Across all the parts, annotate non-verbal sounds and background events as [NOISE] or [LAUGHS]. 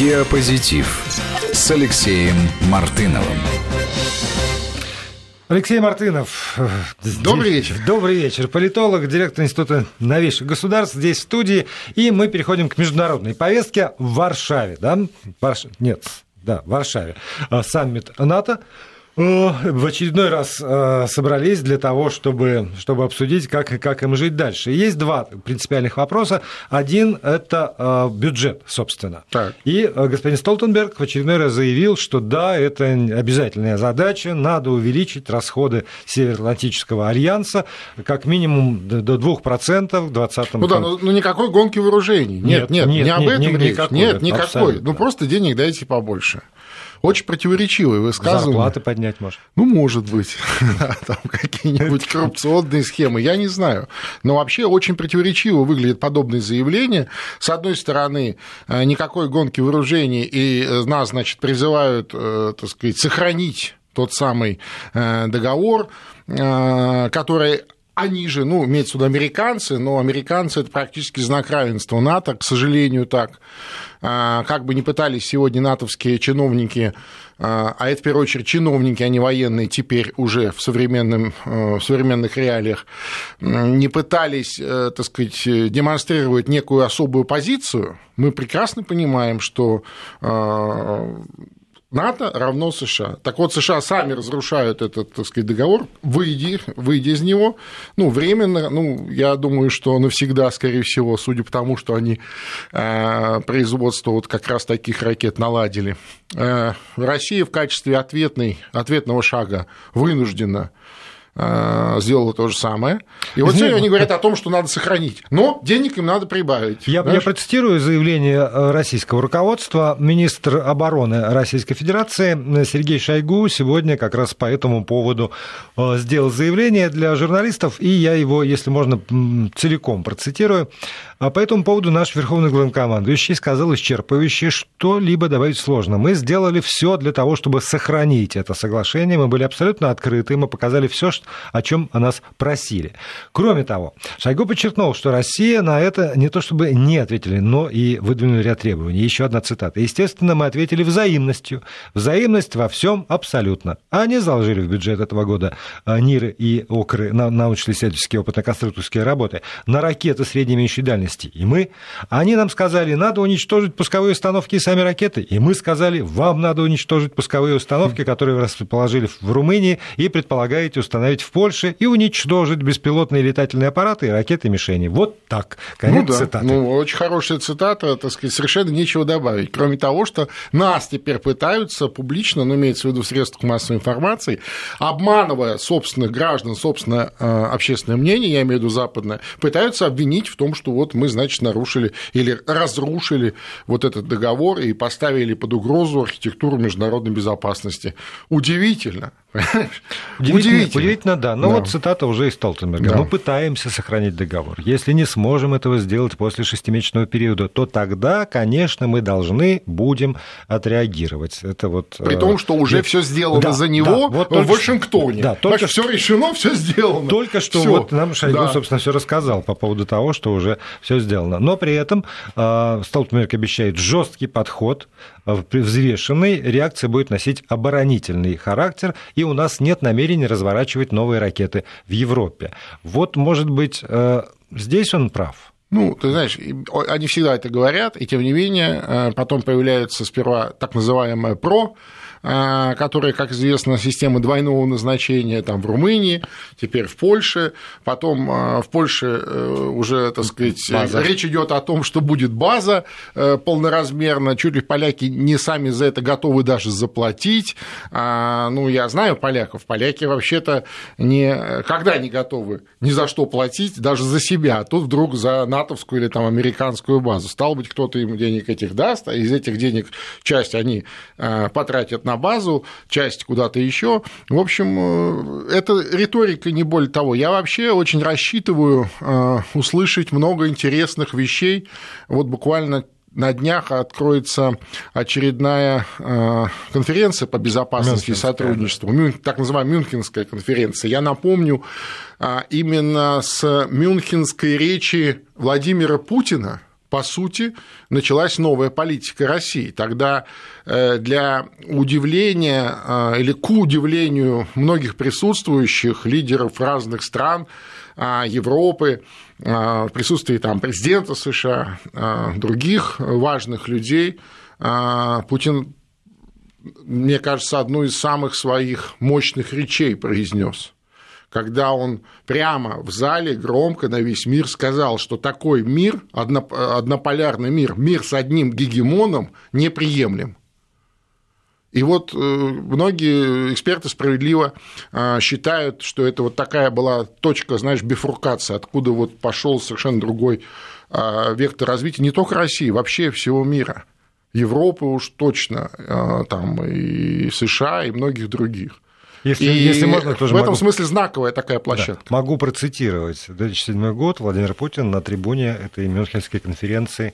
Диапозитив с Алексеем Мартыновым. Алексей Мартынов. Добрый вечер. Добрый вечер. Политолог, директор Института новейших государств здесь в студии. И мы переходим к международной повестке в Варшаве. Да? Варш... Нет, да, в Варшаве. А, саммит НАТО в очередной раз э, собрались для того, чтобы, чтобы обсудить, как, как им жить дальше. есть два принципиальных вопроса. Один – это э, бюджет, собственно. Так. И э, господин Столтенберг в очередной раз заявил, что да, это обязательная задача, надо увеличить расходы Североатлантического альянса как минимум до 2% в 2020 году. Ну да, но, но никакой гонки вооружений. Нет, нет, нет, нет не об этом нет, речь. Никакой, нет, никакой. Абсолютно. Ну просто денег дайте побольше. Очень противоречивые высказывания. Зарплаты поднять может. Ну, может быть. [LAUGHS] Там какие-нибудь коррупционные схемы, я не знаю. Но вообще очень противоречиво выглядят подобные заявления. С одной стороны, э, никакой гонки вооружений, и э, нас, значит, призывают, э, так сказать, сохранить тот самый договор, который они же, ну, имеется в виду американцы, но американцы – это практически знак равенства НАТО, к сожалению, так. А, как бы ни пытались сегодня натовские чиновники, а, а это, в первую очередь, чиновники, а не военные, теперь уже в, современном, э, в современных реалиях, не пытались, э, так сказать, демонстрировать некую особую позицию, мы прекрасно понимаем, что а, НАТО равно США. Так вот, США сами разрушают этот, так сказать, договор, выйди, выйди из него, ну, временно, ну, я думаю, что навсегда, скорее всего, судя по тому, что они э, производство вот как раз таких ракет наладили. Э, Россия в качестве ответной, ответного шага вынуждена сделала то же самое. И вот сегодня они говорят о том, что надо сохранить. Но денег им надо прибавить. Я, я процитирую заявление э, российского руководства. Министр обороны Российской Федерации Сергей Шойгу сегодня как раз по этому поводу э, сделал заявление для журналистов, и я его, если можно, целиком процитирую. А по этому поводу наш верховный главнокомандующий сказал исчерпывающе, что-либо добавить сложно. Мы сделали все для того, чтобы сохранить это соглашение. Мы были абсолютно открыты, мы показали все, о чем о нас просили. Кроме того, Шойгу подчеркнул, что Россия на это не то чтобы не ответили, но и выдвинули ряд требований. Еще одна цитата. Естественно, мы ответили взаимностью. Взаимность во всем абсолютно. Они заложили в бюджет этого года а, НИРы и ОКРы, научно-исследовательские опытно-конструкторские работы, на ракеты средней и меньшей дальности дальности. И мы, они нам сказали, надо уничтожить пусковые установки и сами ракеты. И мы сказали, вам надо уничтожить пусковые установки, которые вы расположили в Румынии и предполагаете установить в Польше и уничтожить беспилотные летательные аппараты и ракеты-мишени. Вот так. Конец ну, да. цитаты. Ну, очень хорошая цитата, так сказать, совершенно нечего добавить. Кроме того, что нас теперь пытаются публично, ну, имеется в виду в средствах массовой информации, обманывая собственных граждан, собственное э, общественное мнение, я имею в виду западное, пытаются обвинить в том, что вот мы, значит, нарушили или разрушили вот этот договор и поставили под угрозу архитектуру международной безопасности. Удивительно. Удивительно, удивительно. да. Но да. вот цитата уже из Столтенберга. Да. Мы пытаемся сохранить договор. Если не сможем этого сделать после шестимесячного периода, то тогда, конечно, мы должны будем отреагировать. Это вот. При том, что уже э, все сделано да, за него да, вот в Вашингтоне. Да, только все решено, все сделано. Только что всё. вот нам Шойгу, да. собственно, все рассказал по поводу того, что уже все сделано. Но при этом э, Столтенберг обещает жесткий подход, э, взвешенный, реакция будет носить оборонительный характер и у нас нет намерения разворачивать новые ракеты в Европе. Вот, может быть, э, здесь он прав. Ну, ты знаешь, они всегда это говорят, и тем не менее э, потом появляется сперва так называемое ПРО, а, которые, как известно, системы двойного назначения там в Румынии, теперь в Польше, потом а, в Польше э, уже, так сказать, база. речь идет о том, что будет база э, полноразмерная, чуть ли поляки не сами за это готовы даже заплатить. А, ну, я знаю поляков, поляки вообще-то не, когда не готовы ни за что платить, даже за себя, а тут вдруг за натовскую или там американскую базу. Стало быть, кто-то им денег этих даст, а из этих денег часть они потратят на на базу, часть куда-то еще. В общем, э, это риторика, не более того. Я вообще очень рассчитываю э, услышать много интересных вещей. Вот буквально на днях откроется очередная э, конференция по безопасности и сотрудничеству, так называемая Мюнхенская конференция. Я напомню, именно с мюнхенской речи Владимира Путина по сути, началась новая политика России. Тогда э, для удивления э, или к удивлению многих присутствующих лидеров разных стран а, Европы, а, в присутствии там, президента США, а, других важных людей, Путин, мне кажется, одну из самых своих мощных речей произнес – когда он прямо в зале громко на весь мир сказал, что такой мир, однополярный мир, мир с одним гегемоном неприемлем. И вот э, многие эксперты справедливо э, считают, что это вот такая была точка, знаешь, бифуркации, откуда вот пошел совершенно другой э, вектор развития не только России, вообще всего мира. Европы уж точно, там и США, и многих других. Если, и если можно, тоже в этом могу... смысле знаковая такая площадка. Да, могу процитировать. 2007 год Владимир Путин на трибуне этой Мюнхенской конференции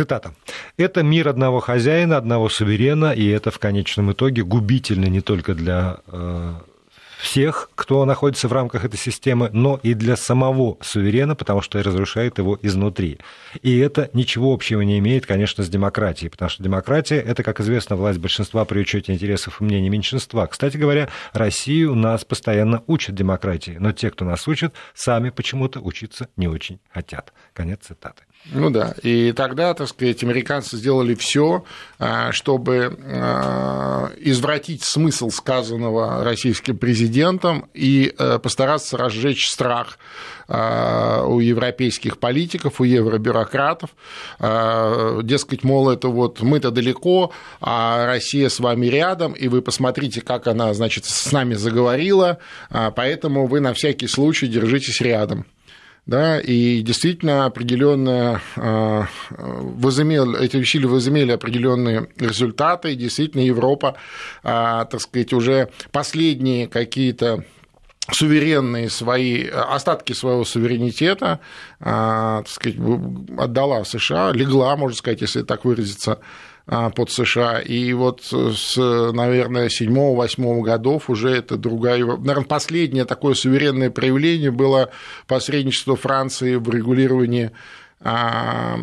Цитата. «Это мир одного хозяина, одного суверена, и это в конечном итоге губительно не только для э, всех, кто находится в рамках этой системы, но и для самого суверена, потому что разрушает его изнутри. И это ничего общего не имеет, конечно, с демократией, потому что демократия – это, как известно, власть большинства при учете интересов и мнений меньшинства. Кстати говоря, Россию нас постоянно учат демократии, но те, кто нас учат, сами почему-то учиться не очень хотят. Конец цитаты. Ну да, и тогда, так сказать, американцы сделали все, а, чтобы а, извратить смысл сказанного российским президентом и э, постараться разжечь страх а, у европейских политиков, у евробюрократов. Дескать, мол, это вот мы-то далеко, а Россия с вами рядом, и вы посмотрите, как она, значит, с нами заговорила, поэтому вы на всякий случай держитесь рядом да, и действительно определенно а, возымел, эти усилия возымели определенные результаты, и действительно Европа, а, так сказать, уже последние какие-то суверенные свои остатки своего суверенитета, а, так сказать, отдала США, легла, можно сказать, если так выразиться, под США. И вот с, наверное, 7-8 годов уже это другая... Наверное, последнее такое суверенное проявление было посредничество Франции в регулировании а,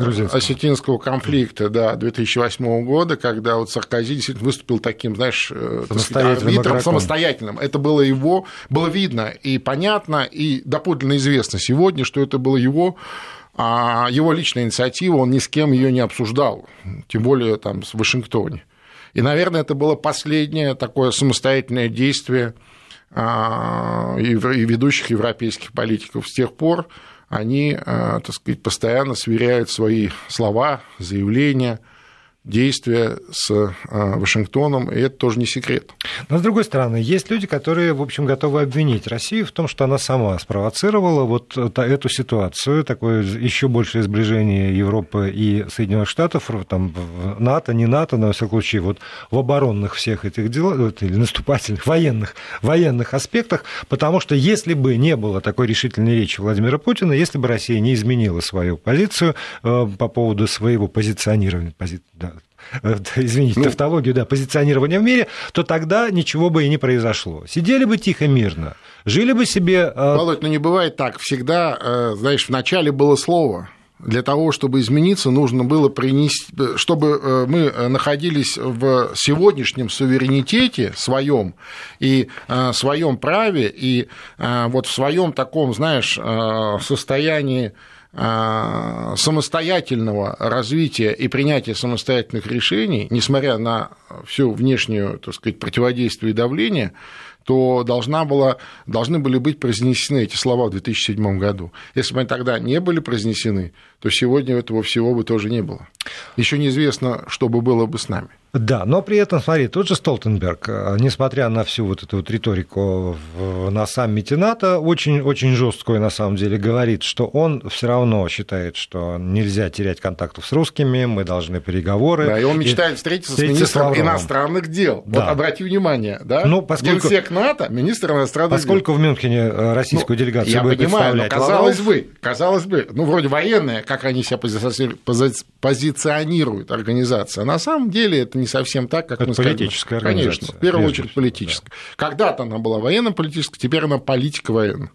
Грузинского. осетинского конфликта да, 2008 года, когда вот Саркози действительно выступил таким, знаешь, э, самостоятельным, арбитром, самостоятельным. Это было его, было видно и понятно, и доподлинно известно сегодня, что это было его а его личная инициатива, он ни с кем ее не обсуждал, тем более там в Вашингтоне. И, наверное, это было последнее такое самостоятельное действие а, и ведущих европейских политиков. С тех пор они, а, так сказать, постоянно сверяют свои слова, заявления – действия с а, Вашингтоном, и это тоже не секрет. Но, с другой стороны, есть люди, которые, в общем, готовы обвинить Россию в том, что она сама спровоцировала вот эту ситуацию, такое еще большее сближение Европы и Соединенных Штатов, там, НАТО, не НАТО, во всяком случае, вот в оборонных всех этих делах, или наступательных, [LAUGHS] военных, военных аспектах, потому что если бы не было такой решительной речи Владимира Путина, если бы Россия не изменила свою позицию э, по поводу своего позиционирования, пози... да, Э, извините, ну, тавтологию, да, позиционирования в мире, то тогда ничего бы и не произошло. Сидели бы тихо, мирно, жили бы себе... Э, Володь, ну не бывает так. Всегда, э, знаешь, вначале было слово, для того, чтобы измениться, нужно было принести, чтобы мы находились в сегодняшнем суверенитете своем и своем праве, и вот в своем таком, знаешь, состоянии самостоятельного развития и принятия самостоятельных решений, несмотря на всю внешнюю, так сказать, противодействие и давление, то должна была, должны были быть произнесены эти слова в 2007 году. Если бы они тогда не были произнесены, то сегодня этого всего бы тоже не было. Еще неизвестно, что бы было бы с нами. Да, но при этом, смотри, тот же Столтенберг, э, несмотря на всю вот эту вот риторику на саммите НАТО, очень, очень жесткую на самом деле говорит, что он все равно считает, что нельзя терять контактов с русскими, мы должны переговоры. Да, и он мечтает встретиться, встретиться с министром с иностранных дел. Да. Вот обрати внимание, да? Ну, поскольку... Генсек НАТО, министр иностранных поскольку дел. Поскольку в Мюнхене э, российскую ну, делегацию я будет понимаю, представлять казалось Лавров... бы, казалось бы, ну, вроде военные, как они себя позиционируют, организация. А на самом деле это не совсем так, как это мы политическая сказали. Конечно, в первую очередь политическая. Да. Когда-то она была военно-политическая, теперь она политика военная.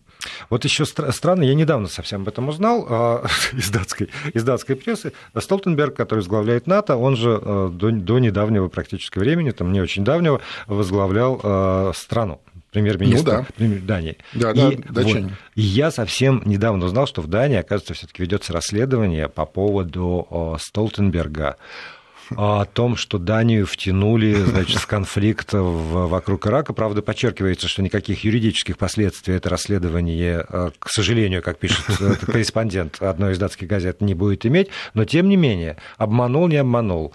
Вот еще странно, я недавно совсем об этом узнал а, [LAUGHS] из, датской, из датской прессы. Столтенберг, который возглавляет НАТО, он же до, до недавнего практически времени, там не очень давнего, возглавлял страну премьер-министр ну, да. Дании. Да, да, и, вот, и я совсем недавно узнал, что в Дании, оказывается, все-таки ведется расследование по поводу Столтенберга о том, что Данию втянули значит, в конфликт вокруг Ирака. Правда, подчеркивается, что никаких юридических последствий это расследование, э, к сожалению, как пишет э, корреспондент одной из датских газет, не будет иметь. Но, тем не менее, обманул, не обманул.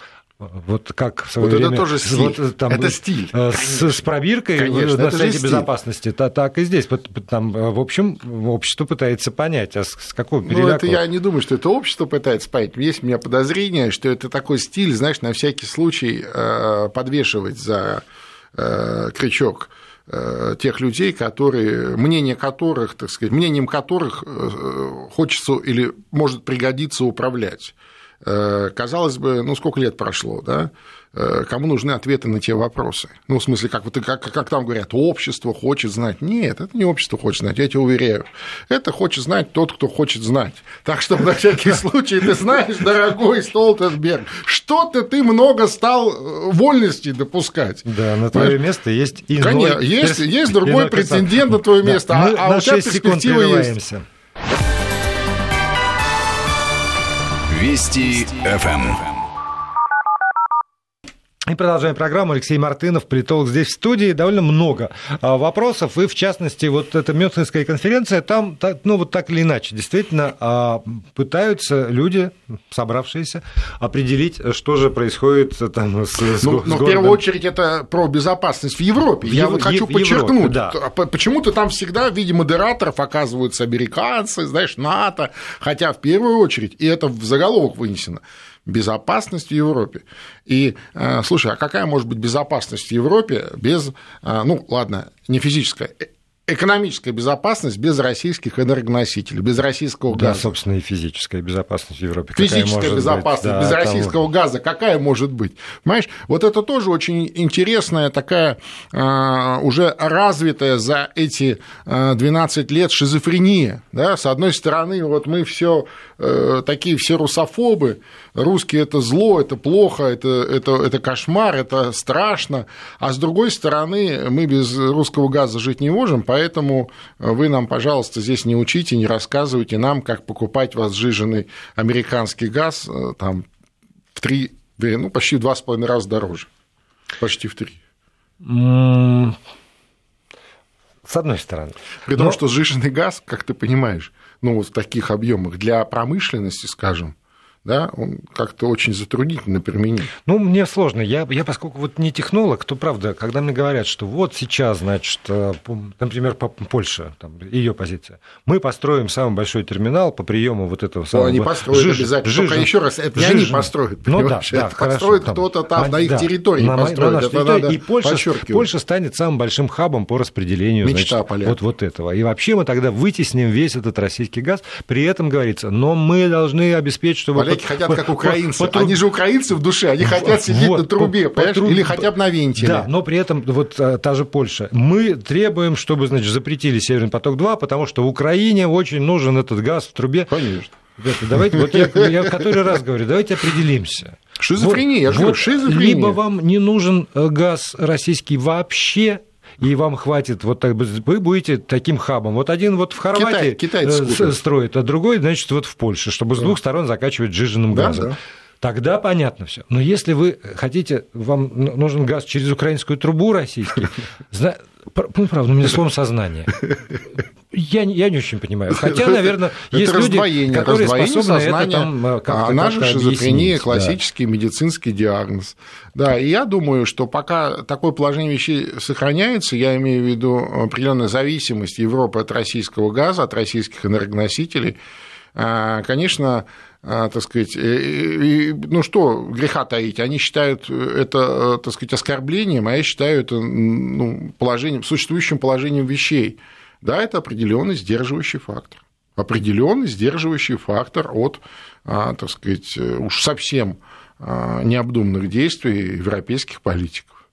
Вот как в свое вот время... это тоже стиль. Вот, там, это стиль. Э, с, с пробиркой Конечно, на сайте безопасности. То, так и здесь. Там, в общем, общество пытается понять, а с, какого переляку... Ну, это я не думаю, что это общество пытается понять. Есть у меня подозрение, что это такой стиль, знаешь, на всякий случай э, подвешивать за э, крючок тех людей, которые, мнение которых, так сказать, мнением которых хочется или может пригодиться управлять. Э, казалось бы, ну сколько лет прошло, да? Э, кому нужны ответы на те вопросы? Ну, в смысле, как, как, как там говорят, общество хочет знать. Нет, это не общество хочет знать, я тебя уверяю. Это хочет знать тот, кто хочет знать. Так что, на всякий случай, ты знаешь, дорогой Столтенберг, что-то ты много стал э, вольности допускать. Да, на твое место есть иной... Конечно, есть, есть другой претендент на твое место, а, а у тебя перспектива есть. Вести ФМ. И продолжаем программу. Алексей Мартынов, политолог здесь в студии. Довольно много а, вопросов. И, в частности, вот эта Мюнхенская конференция, там, ну, вот так или иначе, действительно а, пытаются люди, собравшиеся, определить, что же происходит там с, с, ну, с Но в первую очередь это про безопасность в Европе. В Я Ев... вот хочу в подчеркнуть, Европе, да. почему-то там всегда в виде модераторов оказываются американцы, знаешь, НАТО, хотя в первую очередь, и это в заголовок вынесено, безопасность в Европе. И, э, слушай, а какая может быть безопасность в Европе без, э, ну, ладно, не физическая, э, экономическая безопасность без российских энергоносителей, без российского газа. Да, собственно, и физическая безопасность в Европе. Физическая безопасность быть? без да, российского того... газа какая может быть? Понимаешь, вот это тоже очень интересная такая уже развитая за эти 12 лет шизофрения. Да? С одной стороны, вот мы все такие все русофобы, русские это зло, это плохо, это, это, это кошмар, это страшно, а с другой стороны мы без русского газа жить не можем, поэтому вы нам, пожалуйста, здесь не учите, не рассказывайте нам, как покупать вас сжиженный американский газ э, там, в три, ну, почти в два с половиной раза дороже, почти в три. С одной стороны. При том, Но... что сжиженный газ, как ты понимаешь, ну, вот в таких объемах для промышленности, скажем, да, он как-то очень затруднительно применить. Ну, мне сложно. Я, я поскольку вот не технолог, то правда, когда мне говорят, что вот сейчас, значит, э, например, по Польше, там, ее позиция, мы построим самый большой терминал по приему вот этого самого... Ну, они построят жиж, обязательно. Жиж, Только еще раз, это не они построят, Ну да, да это построит кто-то там, на их да, территории на, построит. На это территории, надо и Польша, Польша станет самым большим хабом по распределению Мечта значит, вот, вот этого. И вообще мы тогда вытесним весь этот российский газ. При этом говорится, но мы должны обеспечить, чтобы поляки хотят, как украинцы. По, по, они же украинцы в душе, они хотят сидеть вот, на трубе, по, по, или хотя бы на вентиле. Да, но при этом вот а, та же Польша. Мы требуем, чтобы, значит, запретили Северный поток-2, потому что в Украине очень нужен этот газ в трубе. Конечно. Давайте, вот я, я который раз говорю, давайте определимся. Шизофрения, вот, я же говорю, шизофрения. Либо вам не нужен э, газ российский вообще, и вам хватит, вот так, вы будете таким хабом. Вот один вот в Хорватии Китай, э, строит, а другой, значит, вот в Польше, чтобы с двух сторон закачивать жиженным газом. Да. Тогда понятно все. Но если вы хотите, вам нужен газ через украинскую трубу российский, [LAUGHS] ну, правда, у меня слом сознания. Я, я не очень понимаю. Хотя, наверное, есть люди, которые способны сознания, это там э, как-то Она же шизофрения, классический да. медицинский диагноз. Да, и я думаю, что пока такое положение вещей сохраняется, я имею в виду определенная зависимость Европы от российского газа, от российских энергоносителей, а, конечно, так сказать, ну что греха таить, они считают это, так сказать, оскорблением, а я считаю это ну, положением, существующим положением вещей. Да, это определенный сдерживающий фактор. Определенный сдерживающий фактор от, а, так сказать, уж совсем необдуманных действий европейских политиков.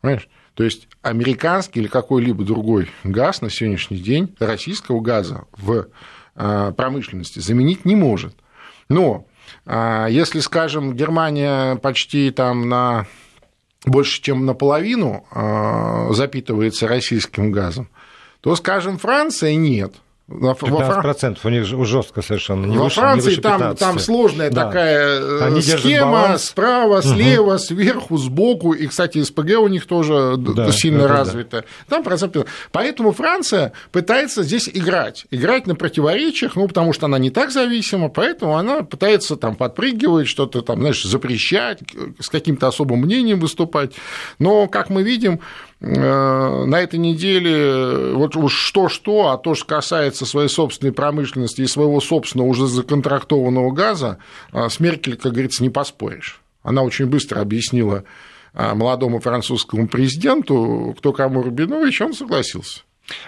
Понимаешь? То есть американский или какой-либо другой газ на сегодняшний день российского газа в а, промышленности заменить не может. Но а, если, скажем, Германия почти там на больше, чем наполовину а, запитывается российским газом, то, скажем, Франция нет. 15% у них жестко совершенно. Не Во выше, Франции не выше там, там сложная да. такая э, Они схема справа, слева, угу. сверху, сбоку. И, кстати, СПГ у них тоже да, сильно развито. Да. Там процент. Поэтому Франция пытается здесь играть. Играть на противоречиях, ну, потому что она не так зависима, поэтому она пытается там подпрыгивать, что-то там, знаешь, запрещать, с каким-то особым мнением выступать. Но, как мы видим, на этой неделе вот уж что-что, а то, что касается своей собственной промышленности и своего собственного уже законтрактованного газа, э, с Меркель, как говорится, не поспоришь. Она очень быстро объяснила э, молодому французскому президенту, кто кому Рубинович, он согласился.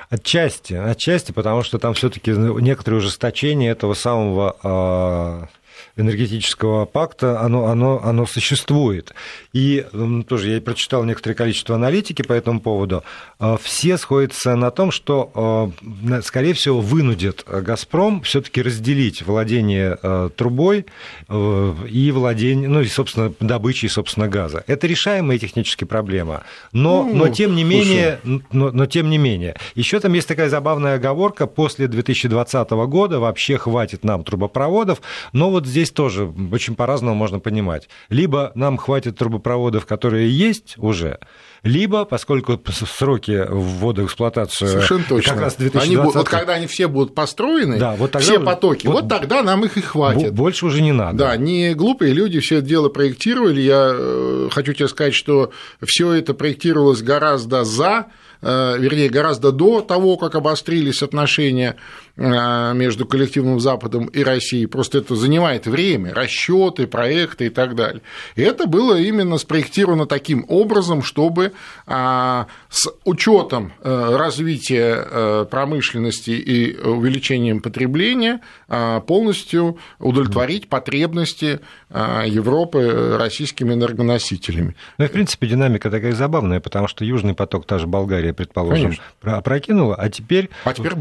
Отчасти, отчасти, потому что там все-таки некоторые ужесточения этого самого энергетического пакта, оно, оно, оно существует. И тоже я прочитал некоторое количество аналитики по этому поводу. А, все сходятся на том, что, а, скорее всего, вынудит «Газпром» все таки разделить владение а, трубой и владение, ну и, собственно, добычей, собственно, газа. Это решаемая технически проблема. Но, ну, но тем не менее, но, но тем не менее, еще там есть такая забавная оговорка, после 2020 года вообще хватит нам трубопроводов, но вот здесь тоже очень по-разному можно понимать. Либо нам хватит трубопроводов, которые есть уже, либо, поскольку сроки ввода в эксплуатацию Совершенно точно. как раз 2020... Они, вот когда они все будут построены, да, вот тогда, все потоки, вот, вот тогда нам их и хватит. Больше уже не надо. Да, не глупые люди все это дело проектировали. Я э, хочу тебе сказать, что все это проектировалось гораздо за Э, вернее, гораздо до того, как обострились отношения э, между коллективным Западом и Россией. Просто это занимает время, расчеты, проекты и так далее. И это было именно спроектировано таким образом, чтобы а, с учетом э, развития промышленности и увеличением потребления полностью удовлетворить потребности Европы российскими энергоносителями. Ну и, в принципе, динамика такая забавная, потому что Южный поток, та же Болгария, предположим, Конечно. опрокинула, а теперь... А теперь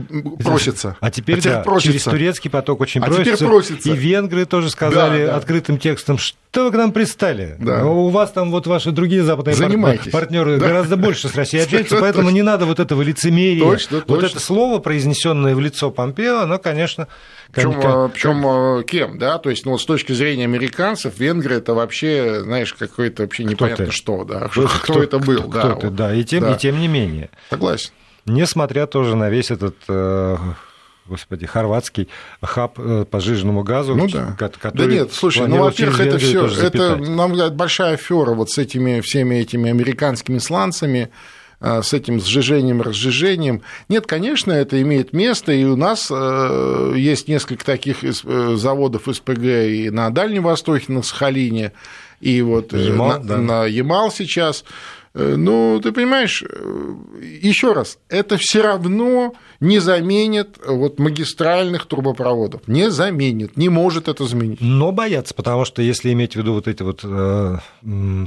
просится. А теперь, а теперь да, просится. через турецкий поток очень а просится. Теперь просится. И венгры тоже сказали да, да. открытым текстом, что вы к нам пристали. Да. У вас там вот ваши другие западные партнеры да. гораздо больше с Россией [LAUGHS] общаются, поэтому не надо вот этого лицемерия. Точно, вот точно. это слово, произнесенное в лицо Помпео, оно, конечно... Причем, как... причем э, кем, да? То есть, ну, с точки зрения американцев, венгры это вообще, знаешь, какое-то вообще непонятно кто что, да. Кто, кто это был, кто, да. Кто вот. ты, да. И тем, да. и тем не менее. Согласен. Несмотря тоже на весь этот э, господи, хорватский хаб э, по жиженному газу, ну, да. который Да нет, слушай, ну, во-первых, это все, это, на мой взгляд, большая афера вот с этими всеми этими американскими сланцами, с этим сжижением, разжижением. Нет, конечно, это имеет место, и у нас есть несколько таких заводов СПГ и на Дальнем Востоке, на Сахалине, и вот Ямал, на, да. на Ямал сейчас. Э, ну, ты понимаешь, э, еще раз, это все равно не заменит вот магистральных трубопроводов. Не заменит, не может это заменить. Но боятся, потому что если иметь в виду вот эти вот э,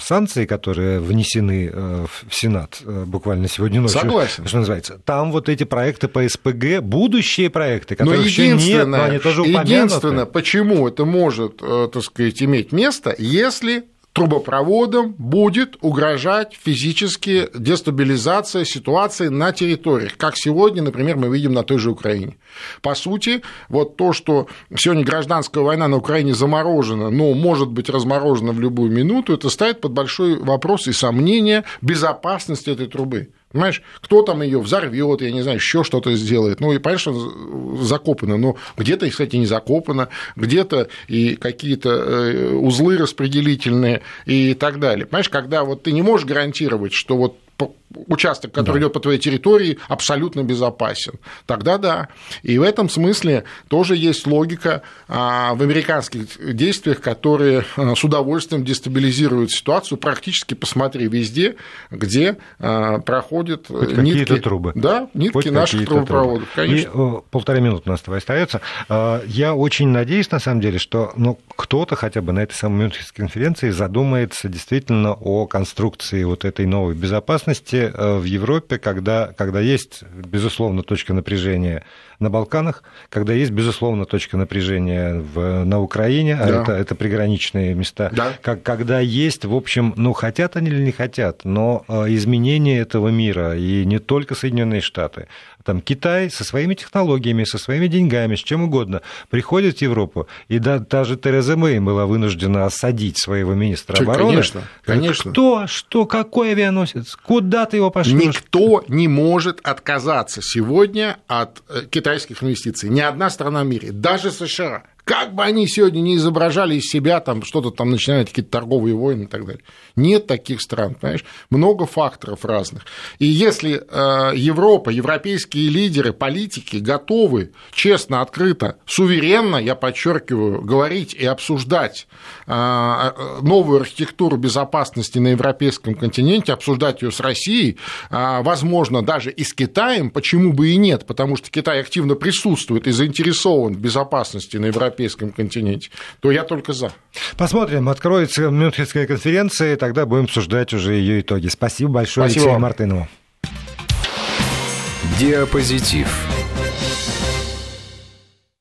санкции, которые внесены э, в Сенат э, буквально сегодня ночью, Согласен. что называется, там вот эти проекты по СПГ, будущие проекты, которые еще нет, но они тоже упомянуты. Единственное, почему это может, так сказать, иметь место, если трубопроводом будет угрожать физически дестабилизация ситуации на территориях, как сегодня, например, мы видим на той же Украине. По сути, вот то, что сегодня гражданская война на Украине заморожена, но может быть разморожена в любую минуту, это ставит под большой вопрос и сомнение безопасности этой трубы. Понимаешь, кто там ее взорвет, я не знаю, еще что-то сделает. Ну, и, конечно, закопано, но где-то, кстати, не закопано, где-то и какие-то э, узлы распределительные и так далее. Понимаешь, когда вот ты не можешь гарантировать, что вот участок, который да. идет по твоей территории, абсолютно безопасен. Тогда да. И в этом смысле тоже есть логика а, в американских действиях, которые а, с удовольствием дестабилизируют ситуацию. Практически посмотри везде, где а, проходят Хоть нитки. трубы. Да, нитки Хоть наших трубопроводов, трубы. конечно. И полторы минуты у нас с тобой остается. Я очень надеюсь, на самом деле, что ну, кто-то хотя бы на этой самой Мюнхенской конференции задумается действительно о конструкции вот этой новой безопасности, месте в Европе, когда, когда есть, безусловно, точка напряжения на Балканах, когда есть, безусловно, точка напряжения в, на Украине, а да. это, это приграничные места, да. как, когда есть, в общем, ну, хотят они или не хотят, но изменение этого мира, и не только Соединенные Штаты, там Китай со своими технологиями, со своими деньгами, с чем угодно, приходит в Европу, и да, та же Тереза Мэй была вынуждена осадить своего министра обороны. Конечно, конечно. Кто, что, какой авианосец, куда ты его пошлешь? Никто не может отказаться сегодня от э, китайских инвестиций. Ни одна страна в мире, даже США. Как бы они сегодня не изображали из себя, там что-то там начинают, какие-то торговые войны и так далее. Нет таких стран, понимаешь? Много факторов разных. И если э, Европа, европейские лидеры, политики готовы честно, открыто, суверенно, я подчеркиваю, говорить и обсуждать э, новую архитектуру безопасности на европейском континенте, обсуждать ее с Россией, э, возможно, даже и с Китаем, почему бы и нет, потому что Китай активно присутствует и заинтересован в безопасности на европейском европейском континенте, то я только за. Посмотрим, откроется Мюнхенская конференция, и тогда будем обсуждать уже ее итоги. Спасибо большое, Спасибо. Алексею Мартынову. Диапозитив.